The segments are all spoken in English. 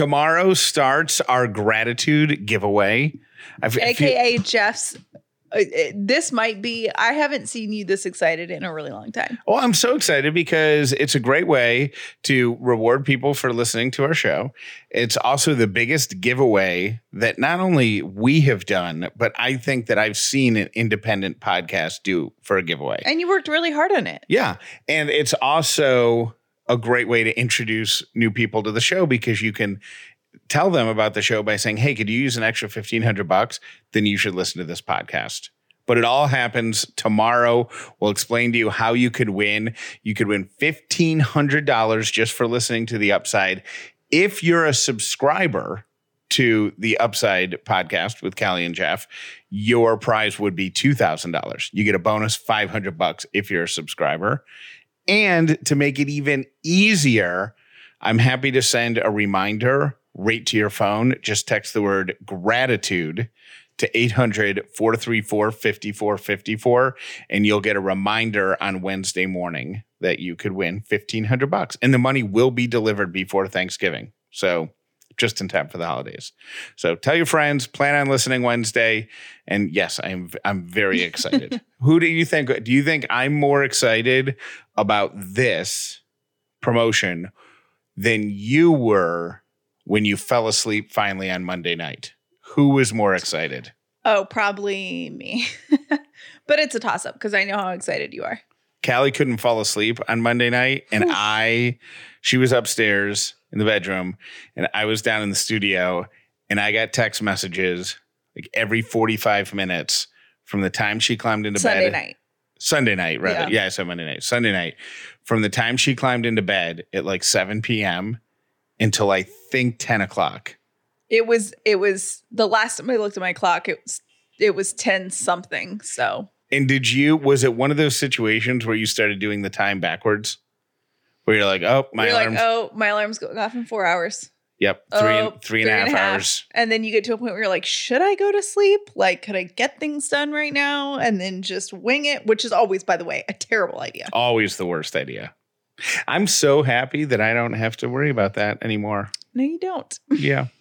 Tomorrow starts our gratitude giveaway. I've, AKA Jeff's. uh, uh, This might be. I haven't seen you this excited in a really long time. Well, I'm so excited because it's a great way to reward people for listening to our show. It's also the biggest giveaway that not only we have done, but I think that I've seen an independent podcast do for a giveaway. And you worked really hard on it. Yeah. And it's also a great way to introduce new people to the show because you can tell them about the show by saying, Hey, could you use an extra 1500 bucks? Then you should listen to this podcast. But it all happens tomorrow. We'll explain to you how you could win. You could win $1,500 just for listening to the upside. If you're a subscriber to the Upside podcast with Callie and Jeff, your prize would be $2,000. You get a bonus 500 bucks if you're a subscriber. And to make it even easier, I'm happy to send a reminder right to your phone. Just text the word gratitude to 800 434 5454 and you'll get a reminder on Wednesday morning that you could win 1500 bucks and the money will be delivered before Thanksgiving. So just in time for the holidays. So tell your friends, plan on listening Wednesday and yes, I'm I'm very excited. Who do you think do you think I'm more excited about this promotion than you were when you fell asleep finally on Monday night? Who was more excited? Oh, probably me. but it's a toss up because I know how excited you are. Callie couldn't fall asleep on Monday night, and I, she was upstairs in the bedroom, and I was down in the studio, and I got text messages like every 45 minutes from the time she climbed into bed. Sunday bed. night. Sunday night, rather. Yeah. Yeah. I said Monday night. Sunday night. From the time she climbed into bed at like 7 p.m. until I think 10 o'clock. It was it was the last time I looked at my clock, it was it was 10 something. So And did you, was it one of those situations where you started doing the time backwards? Where you're like, oh, my you're alarm's, like, oh, my alarm's going off in four hours. yep, three, oh, and, three and a half hours. And then you get to a point where you're like, should I go to sleep? Like, could I get things done right now? And then just wing it, which is always, by the way, a terrible idea. Always the worst idea. I'm so happy that I don't have to worry about that anymore. No, you don't. Yeah.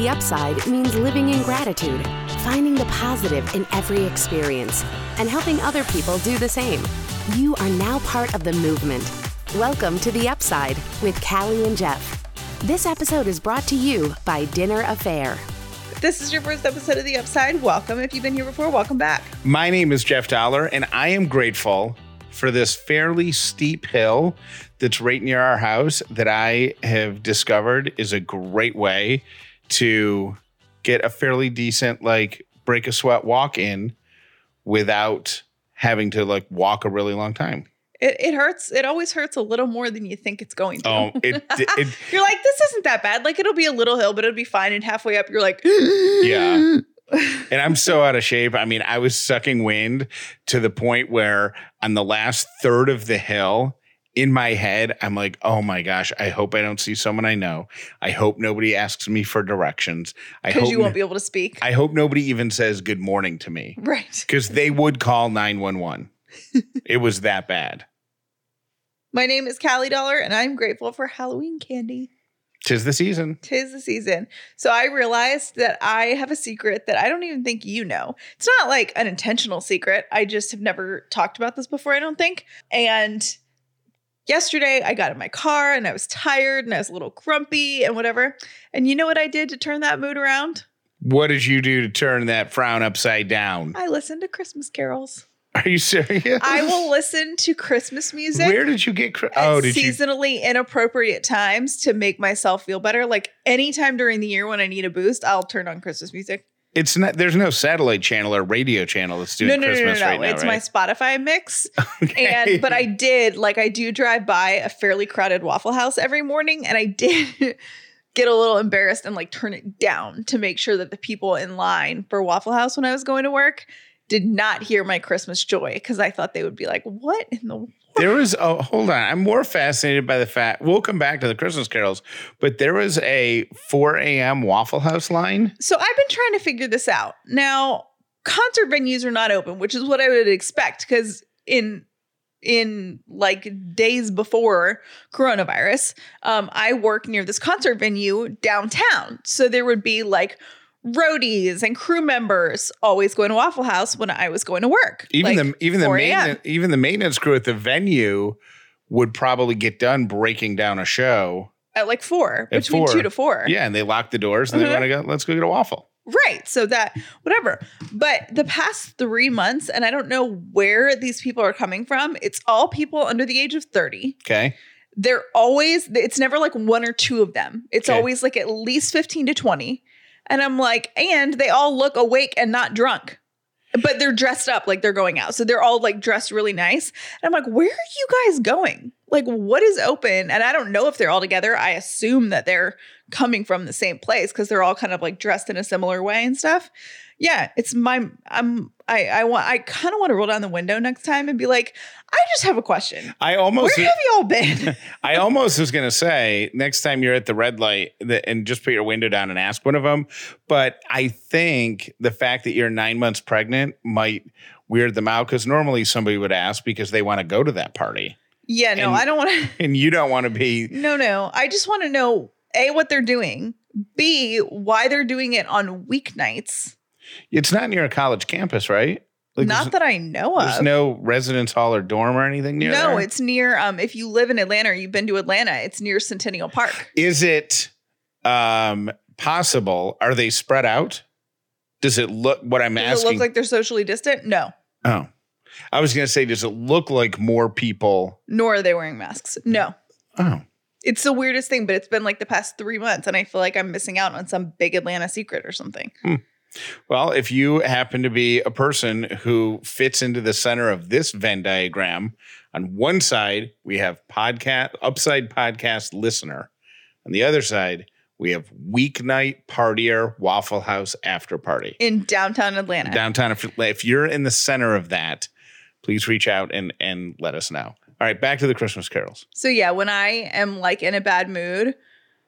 The upside means living in gratitude, finding the positive in every experience, and helping other people do the same. You are now part of the movement. Welcome to The Upside with Callie and Jeff. This episode is brought to you by Dinner Affair. If this is your first episode of The Upside, welcome. If you've been here before, welcome back. My name is Jeff Dauler, and I am grateful for this fairly steep hill that's right near our house that I have discovered is a great way to get a fairly decent, like, break a sweat walk in without having to, like, walk a really long time. It, it hurts. It always hurts a little more than you think it's going to. Oh, it, it, you're like, this isn't that bad. Like, it'll be a little hill, but it'll be fine. And halfway up, you're like, Yeah. and I'm so out of shape. I mean, I was sucking wind to the point where on the last third of the hill, in my head, I'm like, oh my gosh, I hope I don't see someone I know. I hope nobody asks me for directions. I because hope you won't be able to speak. I hope nobody even says good morning to me right. because they would call 911. it was that bad. My name is Callie Dauler, and I'm grateful for Halloween candy. Tis the season. Tis the season. So I realized that I have a secret that I don't even think you know. It's not like an intentional secret. I just have never talked about this before, I don't think. And yesterday I got in my car and I was tired and I was a little grumpy and whatever. And you know what I did to turn that mood around? What did you do to turn that frown upside down? I listened to Christmas carols. Are you serious? I will listen to Christmas music. Where did you get? Oh, did you? seasonally inappropriate times to make myself feel better. Like anytime during the year when I need a boost, I'll turn on Christmas music. It's not. There's no satellite channel or radio channel that's doing no, no, Christmas no, no, no. right now, it's right? my Spotify mix. Okay. And but I did like I do drive by a fairly crowded Waffle House every morning, and I did get a little embarrassed and like turn it down to make sure that the people in line for Waffle House when I was going to work did not hear my Christmas joy because I thought they would be like, "What in the There was a hold on. I'm more fascinated by the fact we'll come back to the Christmas carols, but there was a 4 a.m. Waffle House line. So I've been trying to figure this out. Now, concert venues are not open, which is what I would expect because in in like days before coronavirus, um, I work near this concert venue downtown. So there would be like roadies and crew members always going to Waffle House when I was going to work. Even like the even the maintenance even the maintenance crew at the venue would probably get done breaking down a show. at like four, At between four. two to four. Yeah, and they lock the doors and they Uh-huh. want to go. Let's go get a waffle. Right. So that, whatever. But the past three months, and I don't know where these people are coming from, it's all people under the age of 30. Okay. They're always, it's never like one or two of them. It's Okay. always like at least 15 to 20. And I'm like, and they all look awake and not drunk. But they're dressed up like they're going out. So they're all like dressed really nice. And I'm like, where are you guys going? Like, what is open? And I don't know if they're all together. I assume that they're coming from the same place because they're all kind of like dressed in a similar way and stuff. Yeah, it's my I'm I I want I kind of want to roll down the window next time and be like, I just have a question. I almost Where have y'all been? I almost was going to say next time you're at the red light the, and just put your window down and ask one of them. But I think the fact that you're nine months pregnant might weird them out because normally somebody would ask because they want to go to that party yeah, no, And- I don't want to. and you don't want to be. No, no, I just want to know a what they're doing, b why they're doing it on weeknights. It's not near a college campus, right? Like Not that I know of. there's no residence hall or dorm or anything near no, there? it's near. Um, if you live in Atlanta or you've been to Atlanta, it's near Centennial Park. Is it um possible? Are they spread out? Does it look what I'm Does asking? it look like they're socially distant? No, oh, I was going to say, does it look like more people? nor are they wearing masks. No. Oh, It's the weirdest thing, but it's been like the past three months, and I feel like I'm missing out on some big Atlanta secret or something. Well, if you happen to be a person who fits into the center of this Venn diagram, on one side we have podcast upside podcast listener, on the other side we have weeknight partier Waffle House after party. In downtown Atlanta. downtown. If, if you're in the center of that, please reach out and and let us know. All right, back to the Christmas carols. So yeah, when I am like in a bad mood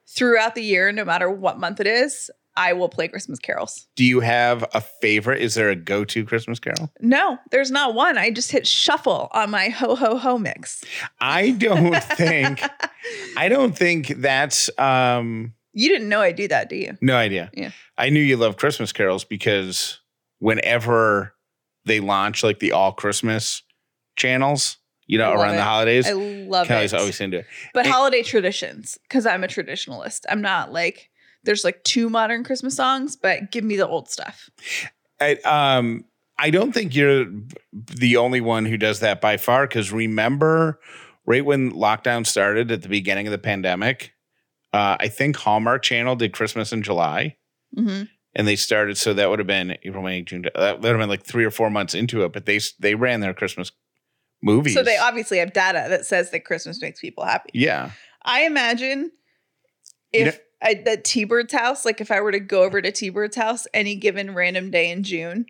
throughout the year, no matter what month it is, I will play Christmas carols. Do you have a favorite? Is there a go-to Christmas carol? No, there's not one. I just hit shuffle on my ho ho ho mix. I don't think I don't think that's um You didn't know I do that, do you? no idea. Yeah. I knew you love Christmas carols because whenever they launch like the all Christmas channels, you know, around it. the holidays, I love Kelly's it. always into it. but it- holiday traditions, because I'm a traditionalist. I'm not like there's like two modern Christmas songs, but give me the old stuff. I, um, I don't think you're the only one who does that by far. Because remember, right when lockdown started at the beginning of the pandemic, uh, I think Hallmark Channel did Christmas in July, hmm and they started. So that would have been April, May, June. That would have been like three or four months into it. But they they ran their Christmas movies. So they obviously have data that says that Christmas makes people happy. yeah. I imagine You if I, T Bird's house, like if I were to go over to T Bird's house any given random day in June,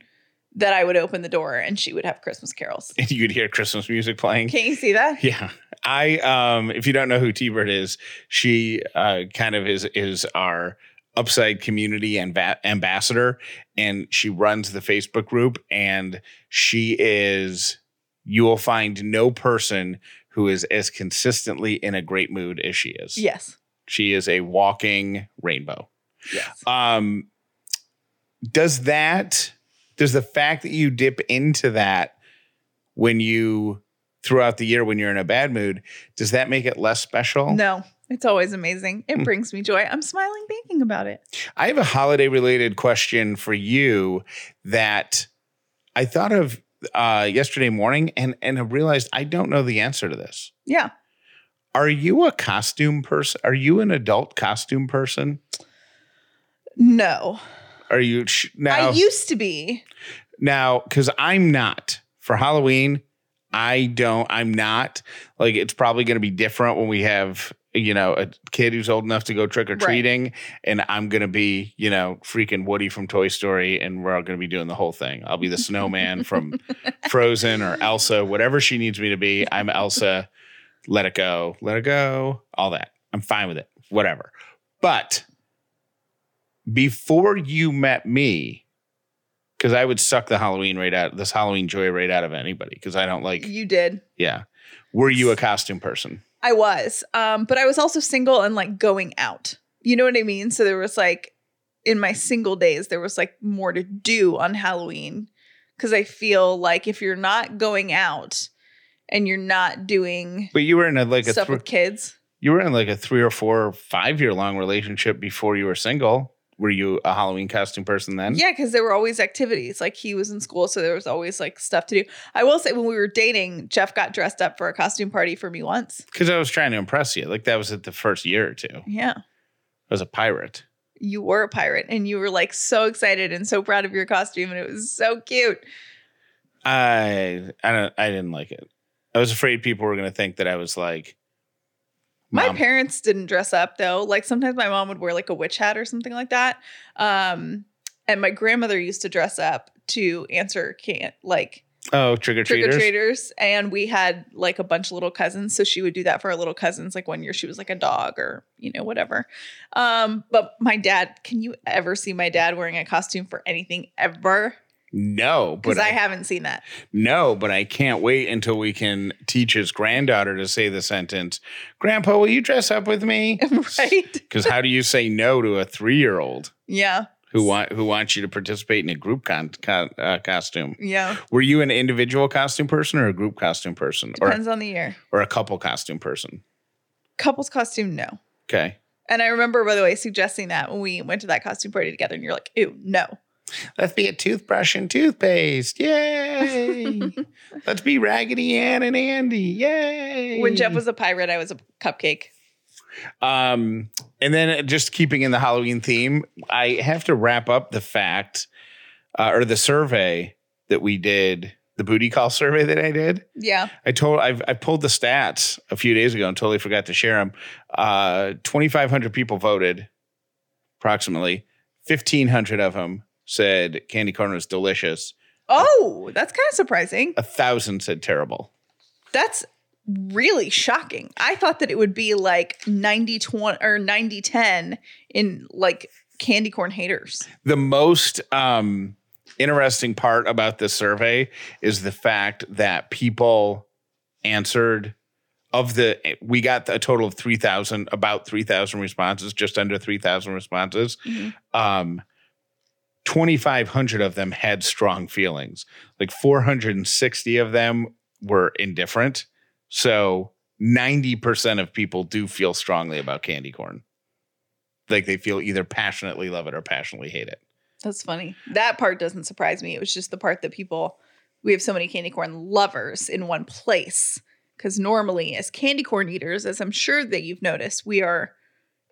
that I would open the door and she would have Christmas carols. And you could hear Christmas music playing. Can you see that? Yeah. I um if you don't know who T-Bird is, she uh kind of is is our upside community and ambassador and she runs the Facebook group and she is you will find no person who is as consistently in a great mood as she is. Yes. She is a walking rainbow. Yes. Um does that does the fact that you dip into that when you throughout the year when you're in a bad mood, does that make it less special? No, it's always amazing. It Hmm. brings me joy. I'm smiling thinking about it. I have a holiday related question for you that I thought of uh, yesterday morning and and I realized I don't know the answer to this. Yeah. Are you a costume person? Are you an adult costume person? No. Are you sh- now? I used to be. Now, because I'm not for Halloween, I don't, I'm not like it's probably going to be different when we have, you know, a kid who's old enough to go trick or treating. And I'm going to be, you know, freaking Woody from Toy Story. And we're all going to be doing the whole thing. I'll be the snowman from Frozen or Elsa, whatever she needs me to be. I'm Elsa. Let it go. Let it go. All that. I'm fine with it. Whatever. But before you met me, Because I would suck the Halloween right out, this Halloween joy right out of anybody. Because I don't like, You did. yeah. Were you a costume person? I was. Um, but I was also single and like going out. You know what I mean? So there was like in my single days, there was like more to do on Halloween. Cause I feel like if you're not going out and you're not doing But you were in a like a stuff thr- with kids. you were in like a three or four or five year long relationship before you were single. Were you a Halloween costume person then? Yeah, because there were always activities. Like he was in school, so there was always like stuff to do. I will say when we were dating, Jeff got dressed up for a costume party for me once. Because I was trying to impress you. Like that was at the first year or two. Yeah. I was a pirate. You were a pirate and you were like so excited and so proud of your costume and it was so cute. I I don't I didn't like it. I was afraid people were gonna think that I was like My Mom. parents didn't dress up though. Like sometimes my mom would wear like a witch hat or something like that. Um, and my grandmother used to dress up to answer can't like Oh, trick or trick or treaters. treaters. And we had like a bunch of little cousins. So she would do that for our little cousins. Like one year she was like a dog or, you know, whatever. Um, but my dad, can you ever see my dad wearing a costume for anything ever? No, Because but I I, haven't seen that. no, but I can't wait until we can teach his granddaughter to say the sentence, "Grandpa, will you dress up with me?" right? Because how do you say no to a three-year-old Yeah. who want who wants you to participate in a group con, con, uh, costume? Yeah. Were you an individual costume person or a group costume person, or Depends on the year. or a couple costume person? Couples costume, no. Okay, And I remember, by the way, suggesting that when we went to that costume party together, and you're like, ew, no. Let's be a toothbrush and toothpaste. Yay! let's be Raggedy Ann and Andy. Yay! When Jeff was a pirate, I was a cupcake. Um, and then just keeping in the Halloween theme, I have to wrap up the fact uh, or the survey that we did, the booty call survey that I did. Yeah. I told I've I pulled the stats a few days ago and totally forgot to share them. Uh, 2,500 people voted, approximately 1,500 of them said candy corn was delicious. Oh, that's kind of surprising. A thousand said terrible. That's really shocking. I thought that it would be like 90 20 or 90 10 in like candy corn haters. The most um, interesting part about this survey is the fact that people answered of the we got a total of 3000 about 3000 responses just under 3000 responses Mhm. um 2500 of them had strong feelings like 460 of them were indifferent so 90% of people do feel strongly about candy corn like they feel either passionately love it or passionately hate it That's funny. That part doesn't surprise me. It was just the part that people, we have so many candy corn lovers in one place. Because normally, as candy corn eaters, as I'm sure that you've noticed, we are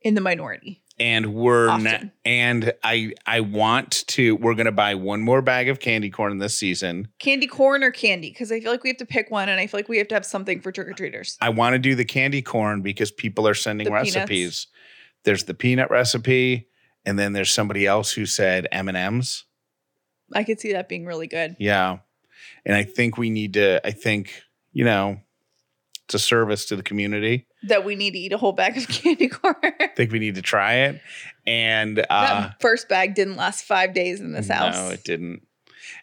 in the minority. And we're not and i i want to we're gonna buy one more bag of candy corn this season Candy corn or candy? Because I feel like we have to pick one, and I feel like we have to have something for trick or treaters. i want to do the candy corn because people are sending The peanuts. recipes there's the peanut recipe and then there's somebody else who said m&ms I could see that being really good. yeah and i think we need to i think you know it's a service to the community That we need to eat a whole bag of candy corn. i think we need to try it and uh that first bag didn't last five days in this house. No, it didn't.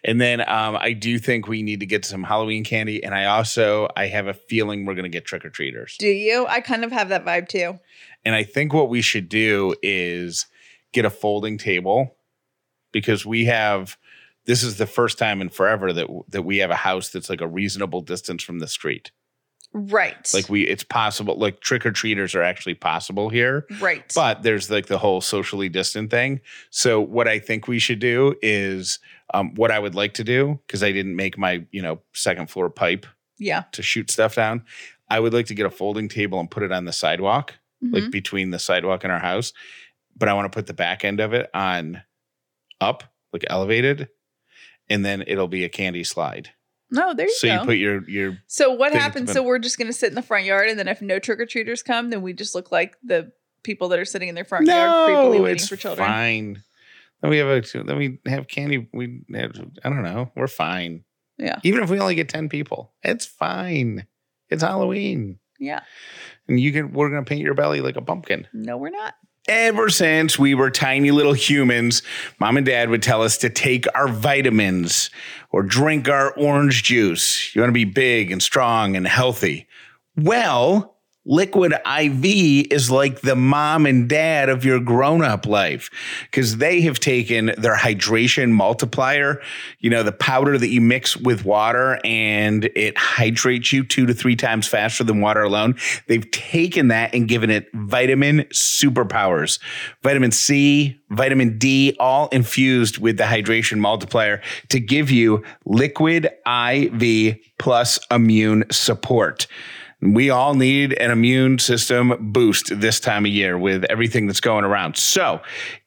And then um, I do think we need to get some Halloween candy. And I also I have a feeling we're gonna get trick or treaters. Do you? I kind of have that vibe too. And I think what we should do is get a folding table because we have this is the first time in forever that that we have a house that's like a reasonable distance from the street. Right. Like we it's possible like trick or treaters are actually possible here. right. But there's like the whole socially distant thing. So what I think we should do is um, what I would like to do because I didn't make my you know second floor pipe yeah. to shoot stuff down. I would like to get a folding table and put it on the sidewalk, like Mhm. between the sidewalk and our house. But I want to put the back end of it on up, like elevated, and then it'll be a candy slide. No, there you so go. you put your your so what happens? So we're just gonna sit in the front yard, and then if no trick or treaters come, then we just look like the people that are sitting in their front yard creepily no, waiting for children. fine. Then we have a then we have candy. We have, I don't know. We're fine. Yeah. Even if we only get ten people, it's fine. It's Halloween, Yeah. and you can. We're gonna paint your belly like a pumpkin. No, we're not. Ever since we were tiny little humans, mom and dad would tell us to take our vitamins or drink our orange juice. You want to be big and strong and healthy. Well, Liquid IV is like the mom and dad of your grown up life because they have taken their hydration multiplier, you know, the powder that you mix with water and it hydrates you two to three times faster than water alone. They've taken that and given it vitamin superpowers, vitamin C, vitamin D, all infused with the hydration multiplier to give you liquid IV plus immune support. We all need an immune system boost this time of year with everything that's going around. So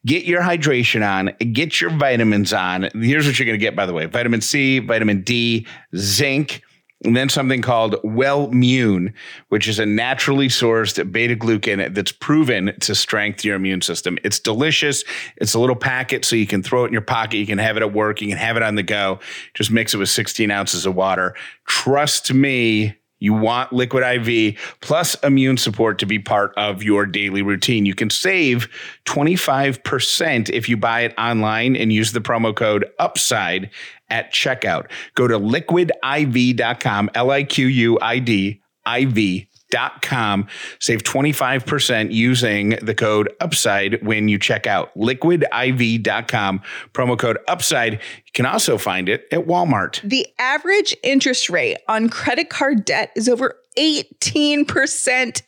get your hydration on, get your vitamins on. Here's what you're going to get, by the way vitamin C, vitamin D, zinc. And then something called Wellmune, which is a naturally sourced beta glucan that's proven to strengthen your immune system. It's delicious. It's a little packet, so you can throw it in your pocket. You can have it at work. You can have it on the go. Just mix it with 16 ounces of water. Trust me, you want Liquid IV plus immune support to be part of your daily routine. You can save 25% if you buy it online and use the promo code UPSIDE at checkout. Go to liquidiv.com, L I Q U I D I V dot com. Save 25% using the code UPSIDE when you check out liquidiv.com. Promo code UPSIDE. You can also find it at Walmart. The average interest rate on credit card debt is over 18%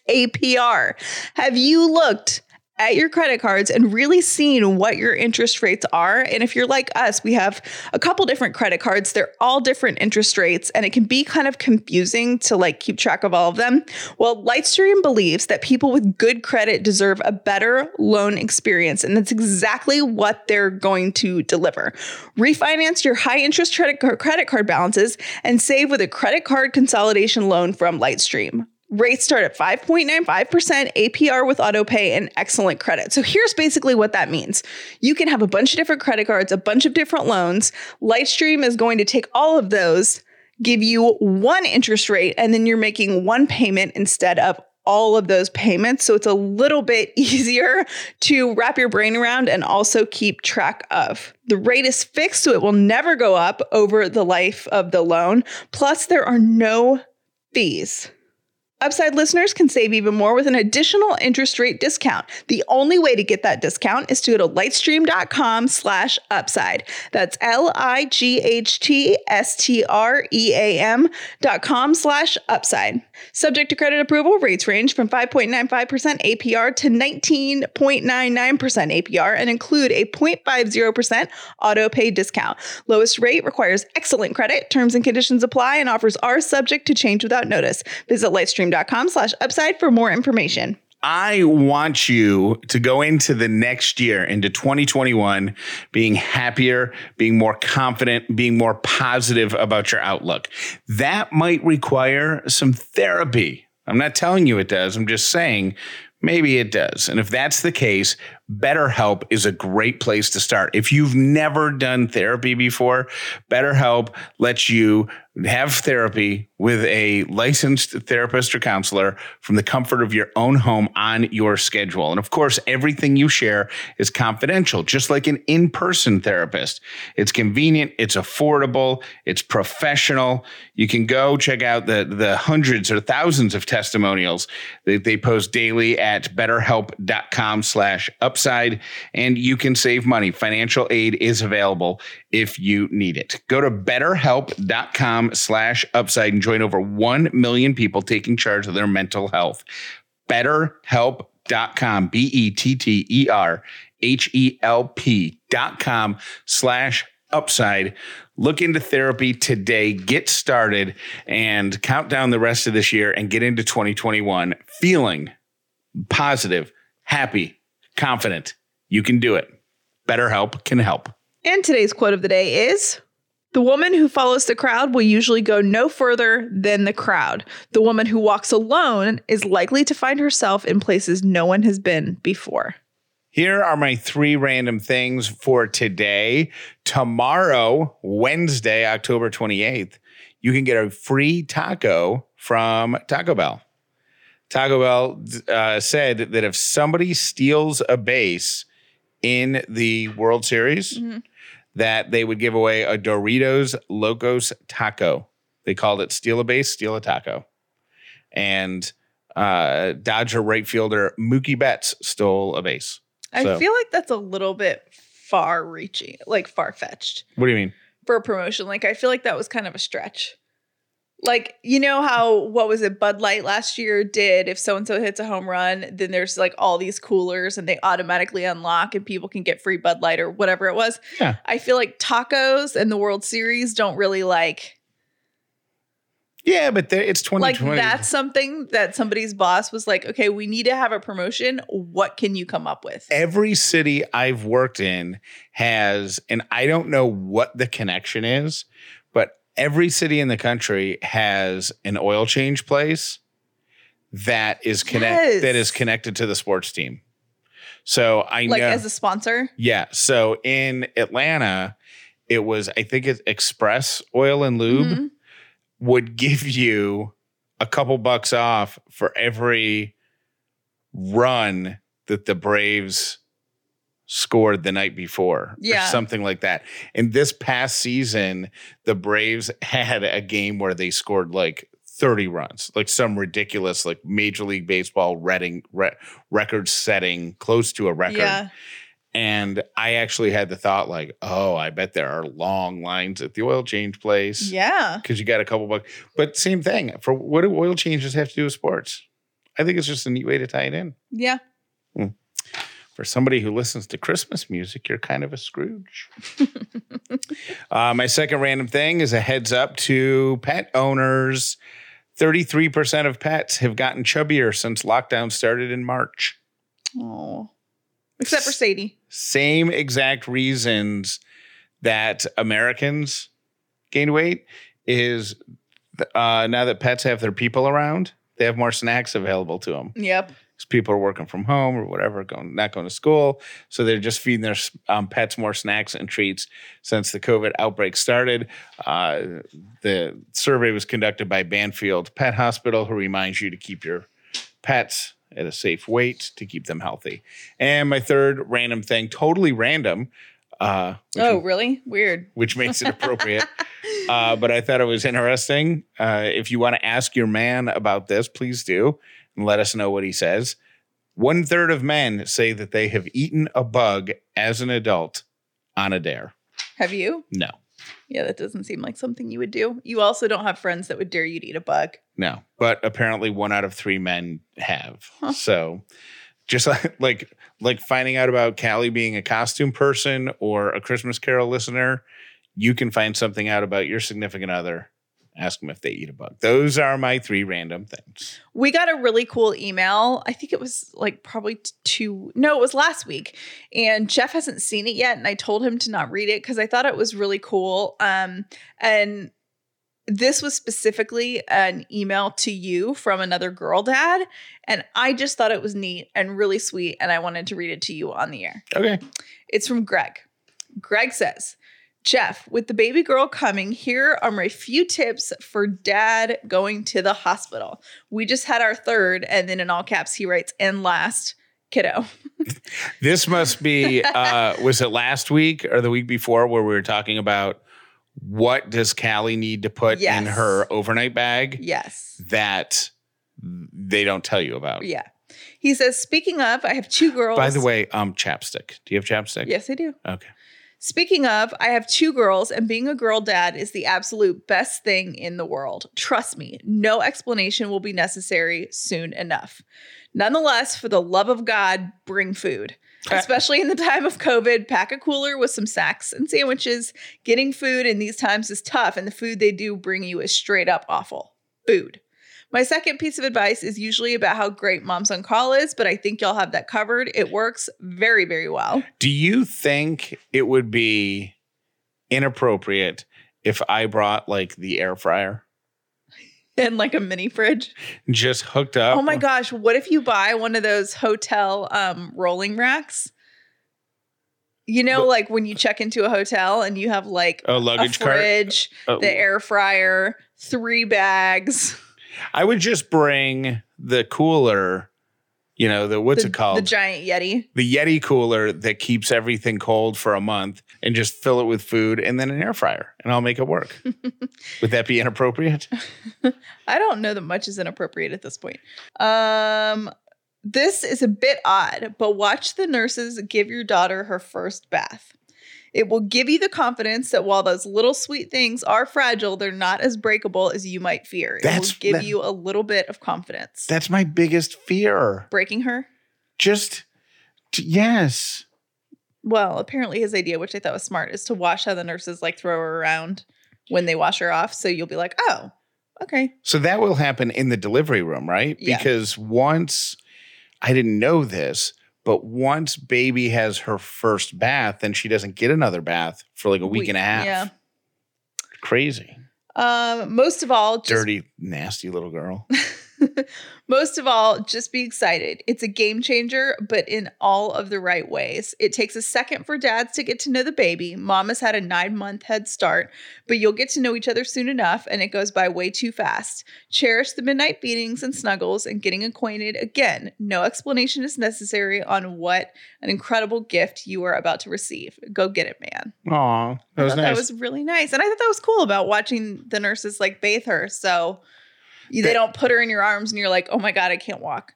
APR. Have you looked at your credit cards and really seeing what your interest rates are. And if you're like us, we have a couple different credit cards. They're all different interest rates and it can be kind of confusing to like keep track of all of them. Well, Lightstream believes that people with good credit deserve a better loan experience. And that's exactly what they're going to deliver. Refinance your high interest credit card balances and save with a credit card consolidation loan from Lightstream. Rates start at 5.95% APR with autopay and excellent credit. So here's basically what that means. You can have a bunch of different credit cards, a bunch of different loans. Lightstream is going to take all of those, give you one interest rate, and then you're making one payment instead of all of those payments. So it's a little bit easier to wrap your brain around and also keep track of. The rate is fixed, so it will never go up over the life of the loan. Plus, there are no fees. Upside listeners can save even more with an additional interest rate discount. The only way to get that discount is to go to lightstream.com slash upside. That's L-I-G-H-T-S-T-R-E-A-M dot com slash upside. Subject to credit approval, rates range from 5.95% APR to 19.99% APR and include a 0.50% auto pay discount. Lowest rate requires excellent credit. Terms and conditions apply and offers are subject to change without notice. Visit lightstream com slash upside for more information. I want you to go into the next year, into 2021, being happier, being more confident, being more positive about your outlook. That might require some therapy. I'm not telling you it does. I'm just saying maybe it does. And if that's the case, BetterHelp is a great place to start. If you've never done therapy before, BetterHelp lets you have therapy with a licensed therapist or counselor from the comfort of your own home on your schedule. And of course, everything you share is confidential, just like an in person therapist. It's convenient, it's affordable, it's professional. You can go check out the, the hundreds or thousands of testimonials that they post daily at betterhelp.com slash upside, and you can save money. Financial aid is available if you need it. Go to betterhelp.com slash upside and join over 1 million people taking charge of their mental health. Betterhelp.com, B E T T E R H E L P.com slash upside. Look into therapy today, get started, and count down the rest of this year and get into 2021 feeling positive, happy, confident. You can do it. BetterHelp can help. And today's quote of the day is The woman who follows the crowd will usually go no further than the crowd. The woman who walks alone is likely to find herself in places no one has been before. Here are my three random things for today. Tomorrow, Wednesday, October 28th, you can get a free taco from Taco Bell. Taco Bell uh, said that if somebody steals a base in the World Series, Mhm. that they would give away a Doritos Locos taco. They called it steal a base, steal a taco. And uh, Dodger right fielder Mookie Betts stole a base. I So- feel like that's a little bit far reaching, like far fetched What do you mean? for a promotion. Like I feel like that was kind of a stretch. Like you know how what was it Bud Light last year did if so and so hits a home run then there's like all these coolers and they automatically unlock and people can get free Bud Light or whatever it was. Yeah. I feel like tacos and the World Series don't really like Yeah, but there, it's like that's something that somebody's boss was like, okay, we need to have a promotion. What can you come up with? every city I've worked in has, and I don't know what the connection is, every city in the country has an oil change place that is connect Yes. that is connected to the sports team. So I know Like know, as a sponsor. yeah. So in Atlanta, it was I think it's Express Oil and Lube Mhm. would give you a couple bucks off for every run that the Braves scored the night before Yeah. or something like that. And this past season, the Braves had a game where they scored like 30 runs, like some ridiculous, like Major League Baseball reading, re- record setting, close to a record. Yeah. And I actually had the thought, like, oh, I bet there are long lines at the oil change place Yeah. because you got a couple bucks. But same thing. For what do oil changes have to do with sports? I think it's just a neat way to tie it in. Yeah. For somebody who listens to Christmas music, you're kind of a Scrooge. uh, my second random thing is a heads up to pet owners. 33% of pets have gotten chubbier since lockdown started in March. Oh. Except for Sadie. Same exact reasons that Americans gain weight is uh, now that pets have their people around, they have more snacks available to them. Yep. Because people are working from home or whatever, going not going to school, so they're just feeding their um, pets more snacks and treats. Since the COVID outbreak started, uh, the survey was conducted by Banfield Pet Hospital, who reminds you to keep your pets at a safe weight to keep them healthy. And my third random thing, totally random, uh, Oh, really? Weird. which makes it appropriate. uh, but I thought it was interesting. Uh, if you want to ask your man about this, please do and let us know what he says. One third of men say that they have eaten a bug as an adult on a dare. Have you? No, Yeah, that doesn't seem like something you would do. You also don't have friends that would dare you to eat a bug. no. But apparently, one out of three men have. Huh. So, just like, like like finding out about Callie being a costume person or a Christmas Carol listener, you can find something out about your significant other. Ask them if they eat a bug. Those are my three random things. We got a really cool email. I think it was like probably two, no, it was last week. And Jeff hasn't seen it yet. And I told him to not read it because I thought it was really cool. Um, and this was specifically an email to you from another girl dad. And I just thought it was neat and really sweet. And I wanted to read it to you on the air. Okay. It's from Greg. Greg says, Jeff, with the baby girl coming, here are my few tips for dad going to the hospital. We just had our third, and then in all caps, he writes, and last, kiddo. This must be uh was it last week or the week before where we were talking about what does Callie need to put in her overnight bag Yes. that they don't tell you about. Yeah. He says, speaking of, I have two girls. By the way, um chapstick. Do you have chapstick? yes, I do. Okay. Speaking of, I have two girls, and being a girl dad is the absolute best thing in the world. Trust me, no explanation will be necessary soon enough. Nonetheless, for the love of God, bring food. Uh. Especially in the time of COVID, pack a cooler with some snacks and sandwiches. Getting food in these times is tough, and the food they do bring you is straight up awful. Food. My second piece of advice is usually about how great Moms on Call is, but I think y'all have that covered. It works very, very well. Do you think it would be inappropriate if I brought like the air fryer And like a mini fridge. just hooked up? Oh my gosh, what if you buy one of those hotel um rolling racks? You know, But- like when you check into a hotel and you have like A a luggage cart. fridge, Oh, the air fryer, three bags. I would just bring the cooler, you know, the what's the, it called? The giant Yeti. the Yeti cooler that keeps everything cold for a month and just fill it with food and then an air fryer and I'll make it work. Would that be inappropriate? I don't know that much is inappropriate at this point. Um, this is a bit odd, but watch the nurses give your daughter her first bath. It will give you the confidence that while those little sweet things are fragile, they're not as breakable as you might fear. It That's- will give that- you a little bit of confidence. That's my biggest fear. Breaking her? Just yes. Well, apparently his idea, which I thought was smart, is to watch how the nurses like throw her around when they wash her off. So you'll be like, oh, okay. So that will happen in the delivery room, right? Yeah. Because once I didn't know this, but once baby has her first bath, then she doesn't get another bath for like a week, Week, and a half. yeah. Crazy. Um, most of all, just Dirty, nasty little girl. Most of all, just be excited. It's a game changer, but in all of the right ways. It takes a second for dads to get to know the baby. Mom has had a nine month head start, but you'll get to know each other soon enough, and it goes by way too fast. Cherish the midnight beatings and snuggles and getting acquainted. Again, no explanation is necessary on what an incredible gift you are about to receive. Go get it, man. Aw, that was nice. that was really nice. And I thought that was cool about watching the nurses like bathe her. So they That- don't put her in your arms and you're like, oh my God, I can't walk.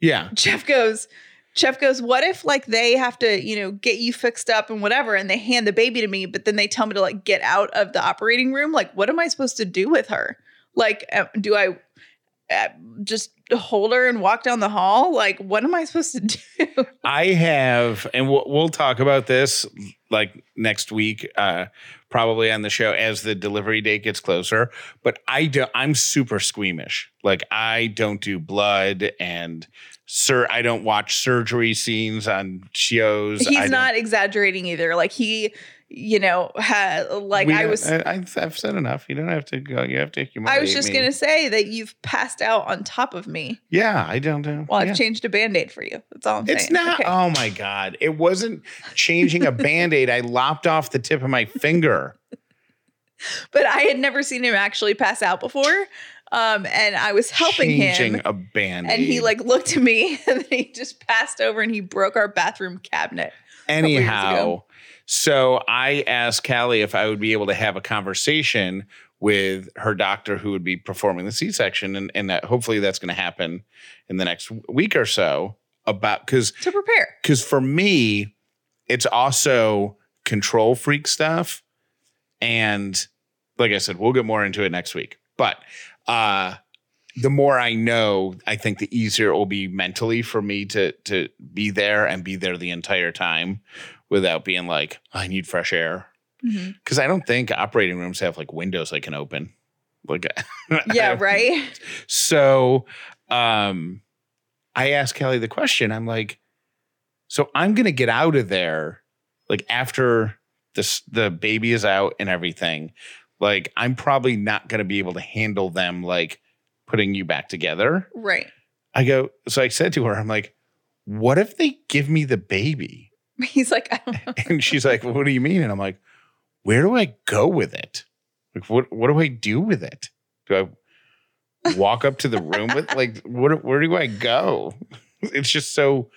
yeah. Jeff goes, Jeff goes, what if like they have to, you know, get you fixed up and whatever, and they hand the baby to me, but then they tell me to like get out of the operating room? Like, what am I supposed to do with her? Like, uh, do I uh, just hold her and walk down the hall? Like, what am I supposed to do? I have, and we'll, we'll talk about this like next week, uh, probably on the show as the delivery date gets closer. But I do, I'm super squeamish. Like I don't do blood, and sir, I don't watch surgery scenes on shows. He's not exaggerating either. Like he, you know, had like We I was. I, I've, I've said enough. You don't have to go. You have to humiliate I was just me. gonna say that you've passed out on top of me Yeah, I don't know. yeah. I've changed a band-aid for you. That's all I'm It's saying. not. Okay. Oh my god! It wasn't changing a band aid. I lopped off the tip of my finger. but I had never seen him actually pass out before. Um, and I was helping changing him. a band And he like looked at me and then he just passed over and he broke our bathroom cabinet. anyhow. So I asked Callie if I would be able to have a conversation with her doctor who would be performing the C-section, and and that hopefully that's going to happen in the next week or so. About because To prepare. because for me, it's also control freak stuff. And like I said, we'll get more into it next week. But uh the more I know, I think the easier it will be mentally for me to to be there and be there the entire time without being like, I need fresh air. Because I don't think operating rooms have like windows I can open. Like Yeah, right. so um I asked Callie the question. I'm like, so I'm gonna get out of there like after this the baby is out and everything. Like I'm probably not gonna be able to handle them like putting you back together. Right. I go, so I said to her, I'm like, what if they give me the baby? He's like, I don't know. And she's like, well, what do you mean? And I'm like, where do I go with it? Like, what what do I do with it? Do I walk up to the room with like what where do I go? It's just so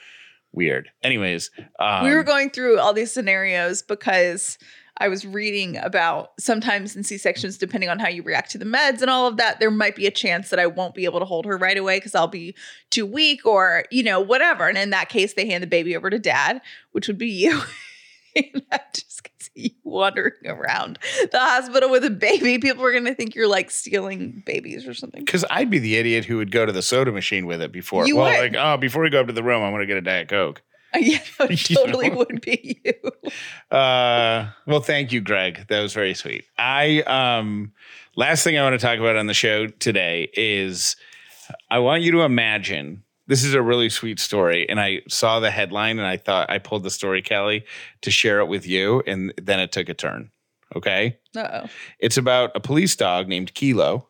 weird. Anyways, um, we were going through all these scenarios because I was reading about sometimes in C sections, depending on how you react to the meds and all of that, there might be a chance that I won't be able to hold her right away because I'll be too weak or, you know, whatever. And in that case, they hand the baby over to dad, which would be you. and I just could see you wandering around the hospital with a baby. People are going to think you're like stealing babies or something. because I'd be the idiot who would go to the soda machine with it before. You well, would. like, oh, before we go up to the room, I'm gonna get a Diet Coke. yeah, it You totally know? would be you. Uh, well, thank you, Greg. That was very sweet. I um, last thing I want to talk about on the show today is I want you to imagine this is a really sweet story, and I saw the headline and I thought I pulled the story, Callie, to share it with you, and then it took a turn. Okay, Uh oh. it's about a police dog named Kilo,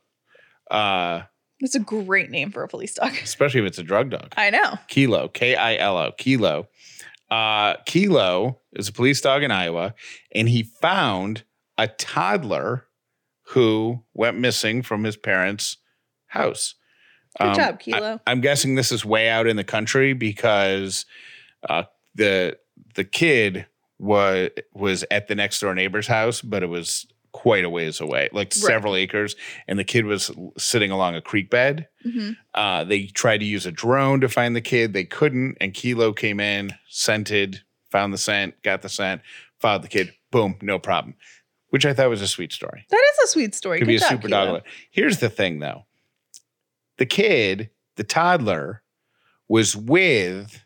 uh, That's a great name for a police dog. especially if it's a drug dog. I know. Kilo, K I L O, Kilo. Uh, Kilo is a police dog in Iowa, and he found a toddler who went missing from his parents' house. Good Um, job, Kilo. I, am guessing this is way out in the country because uh, the the kid was was at the next door neighbor's house, but it was quite a ways away, like several acres, and the kid was sitting along a creek bed. hmm Uh, they tried to use a drone to find the kid. They couldn't, and Kilo came in, scented, found the scent, got the scent, followed the kid. Boom, no problem. Which I thought was a sweet story. That is a sweet story. Could Good be a job, super Kilo. dog. Here's the thing, though. The kid, the toddler, was with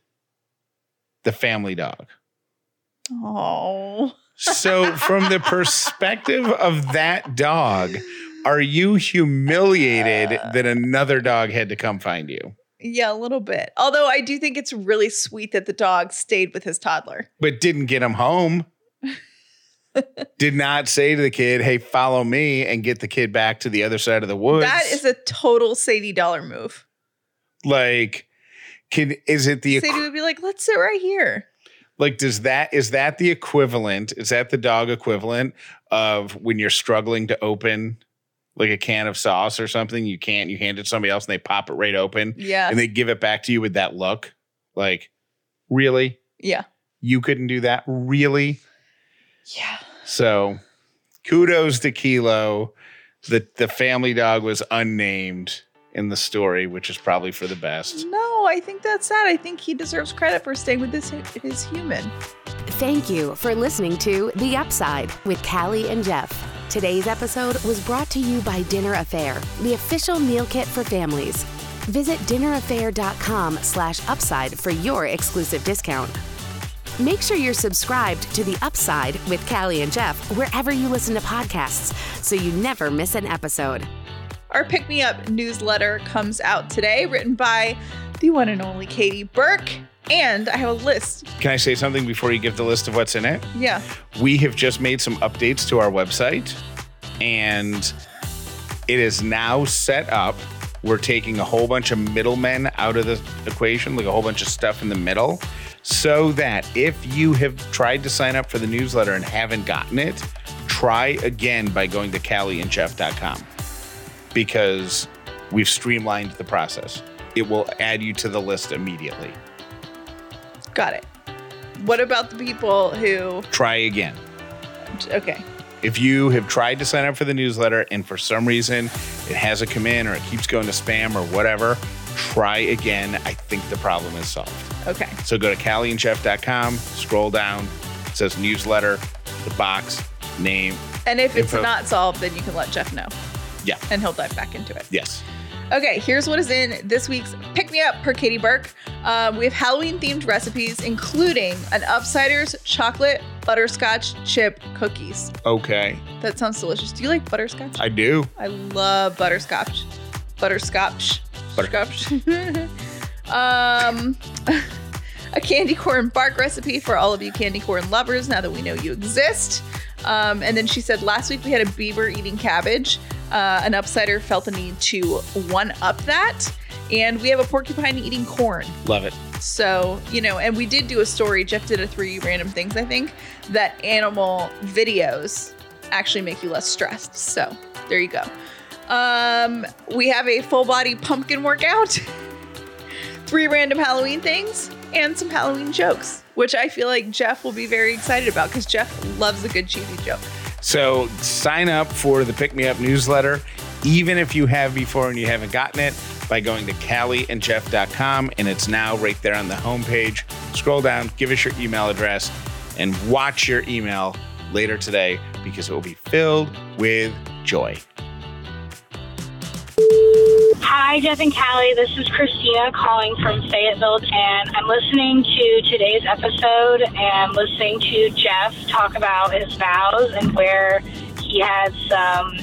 the family dog. Oh. So, from the perspective of that dog, are you humiliated Uh. that another dog had to come find you? Yeah, a little bit. Although I do think it's really sweet that the dog stayed with his toddler. but didn't get him home. Did not say to the kid, "Hey, follow me," and get the kid back to the other side of the woods. That is a total Sadie Dauler move. like, can is it the Sadie would be like, let's sit right here. Like does that is that the equivalent? Is that the dog equivalent of when you're struggling to open like a can of sauce or something? You can't. You hand it to somebody else and they pop it right open Yeah. and they give it back to you with that look. Like, really? Yeah. You couldn't do that? Really? Yeah. So kudos to Kilo. The the family dog was unnamed in the story, which is probably for the best. No, I think that's sad. I think he deserves credit for staying with this his human. Thank you for listening to The Upside with Callie and Jeff. Today's episode was brought to you by Dinner Affair, the official meal kit for families. Visit dinneraffair.com slash upside for your exclusive discount. Make sure you're subscribed to The Upside with Callie and Jeff wherever you listen to podcasts so you never miss an episode. Our Pick Me Up newsletter comes out today, written by the one and only Katie Burke. And I have a list. Can I say something before you give the list of what's in it? Yeah. We have just made some updates to our website and it is now set up. We're taking a whole bunch of middlemen out of the equation, like a whole bunch of stuff in the middle, so that if you have tried to sign up for the newsletter and haven't gotten it, try again by going to callieandjeff.com because we've streamlined the process. It will add you to the list immediately. Got it. What about the people who Try again. okay. If you have tried to sign up for the newsletter and for some reason it hasn't come in or it keeps going to spam or whatever, try again. I think the problem is solved. Okay. So go to callieandjeff.com, scroll down, it says newsletter, the box, name. And if it's not solved, then you can let Jeff know. Yeah. And he'll dive back into it. Yes. Okay, here's what is in this week's Pick Me Up per Katie Burke. Um, we have Halloween themed recipes, including an Upsiders chocolate butterscotch chip cookies. Okay. That sounds delicious. Do you like butterscotch? I do. I love butterscotch. Butterscotch. Butterscotch. um, a candy corn bark recipe for all of you candy corn lovers now that we know you exist. Um, and then she said last week we had a beaver eating cabbage. Uh, an upsider felt the need to one up that. And we have a porcupine eating corn. Love it. So, you know, and we did do a story. Jeff did a three random things, I think, that animal videos actually make you less stressed. So there you go. Um, we have a full body pumpkin workout, three random Halloween things, and some Halloween jokes, which I feel like Jeff will be very excited about because Jeff loves a good cheesy joke. So sign up for the Pick Me Up newsletter, even if you have before and you haven't gotten it, by going to callieandjeff.com. And it's now right there on the homepage. Scroll down, give us your email address, and watch your email later today because it will be filled with joy. Hi, Jeff and Callie. This is Christina calling from Fayetteville, and I'm listening to today's episode and listening to Jeff talk about his vows and where he had some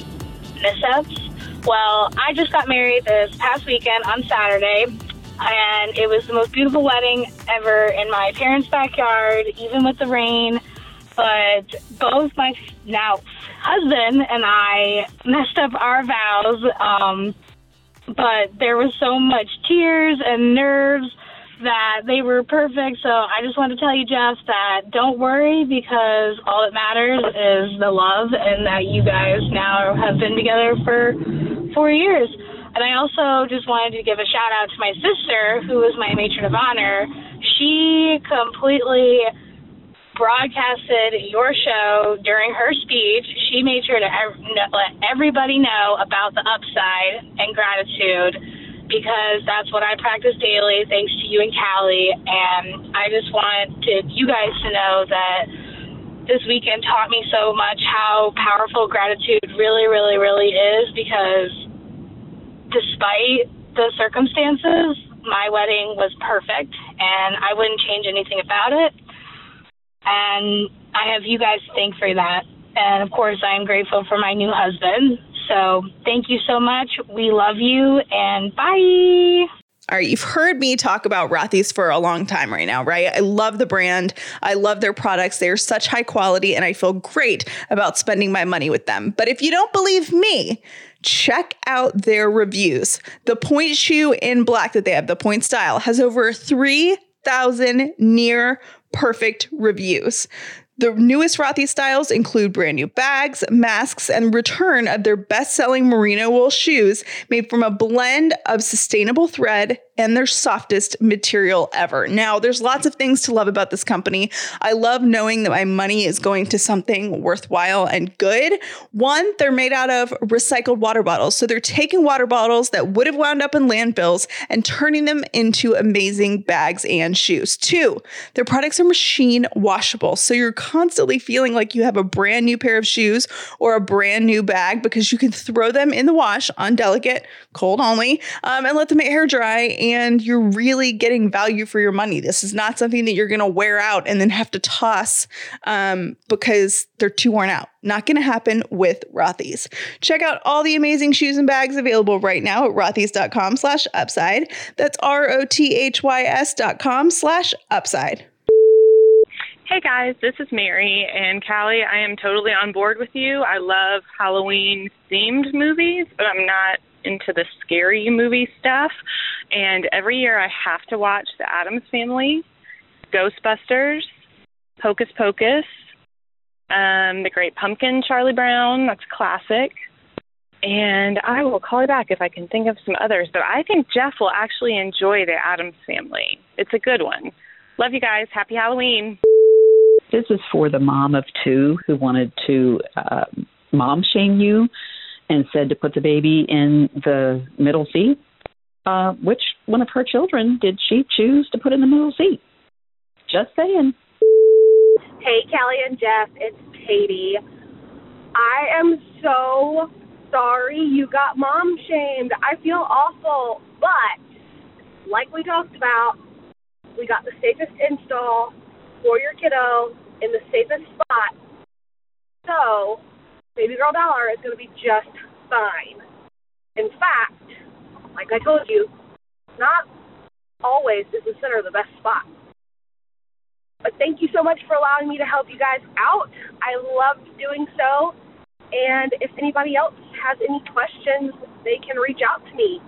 mishaps. Well, I just got married this past weekend on Saturday, and it was the most beautiful wedding ever in my parents' backyard, even with the rain. But both my now husband and I messed up our vows. Um, but there was so much tears and nerves that they were perfect. So I just want to tell you, Jeff, that don't worry because all that matters is the love and that you guys now have been together for four years. And I also just wanted to give a shout out to my sister, who was my matron of honor. She completely broadcasted your show during her speech. She made sure to let everybody know about the upside and gratitude because that's what I practice daily, thanks to you and Callie. And I just want to, you guys to know that this weekend taught me so much how powerful gratitude really, really, really is because despite the circumstances, my wedding was perfect and I wouldn't change anything about it. And I have you guys to thank for that. And of course, I am grateful for my new husband. So thank you so much. We love you and bye. All right, you've heard me talk about Rothy's for a long time right now, right? I love the brand. I love their products. They are such high quality, and I feel great about spending my money with them. But if you don't believe me, check out their reviews. The point shoe in black that they have, the point style, has over 3,000 near perfect reviews. The newest Rothy styles include brand new bags, masks, and return of their best selling merino wool shoes made from a blend of sustainable thread and their softest material ever. Now, there's lots of things to love about this company. I love knowing that my money is going to something worthwhile and good. One, they're made out of recycled water bottles. So they're taking water bottles that would have wound up in landfills and turning them into amazing bags and shoes. Two, their products are machine washable. So you're constantly feeling like you have a brand new pair of shoes or a brand new bag because you can throw them in the wash on delicate, cold only, um, and let them air dry and you're really getting value for your money. This is not something that you're going to wear out and then have to toss um, because they're too worn out. Not going to happen with Rothy's. Check out all the amazing shoes and bags available right now at rothys.com slash upside. That's R-O-T-H-Y-S dot com slash upside. Hey guys, this is Mary and Callie. I am totally on board with you. I love Halloween themed movies, but I'm not into the scary movie stuff. And every year I have to watch The Addams Family, Ghostbusters, Hocus Pocus, um, The Great Pumpkin, Charlie Brown. That's classic. And I will call you back if I can think of some others. But I think Jeff will actually enjoy The Addams Family. It's a good one. Love you guys. Happy Halloween. This is for the mom of two who wanted to uh, mom shame you and said to put the baby in the middle seat. Uh, which one of her children did she choose to put in the middle seat? Just saying. Hey, Kelly and Jeff, it's Katie. I am so sorry you got mom shamed. I feel awful, but like we talked about, we got the safest install for your kiddo in the safest spot. So baby girl Dauler is going to be just fine. In fact, like I told you, not always is the center the best spot. But thank you so much for allowing me to help you guys out. I loved doing so. And if anybody else has any questions, they can reach out to me.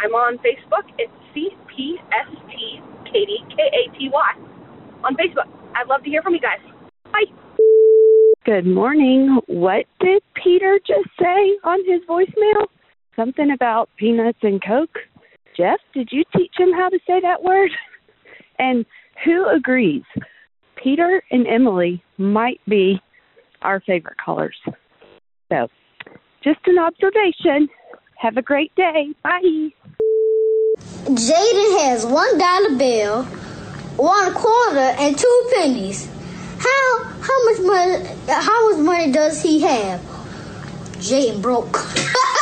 I'm on Facebook. It's CPST Katie, K A T Y, on Facebook. I'd love to hear from you guys. Bye. Good morning. What did Peter just say on his voicemail? Something about peanuts and Coke? Jeff, did you teach him how to say that word? And who agrees? Peter and Emily might be our favorite colors. So, just an observation. Have a great day. Bye. Jaden has one dollar bill, one quarter, and two pennies. How how much money how much money does he have? Jaden broke.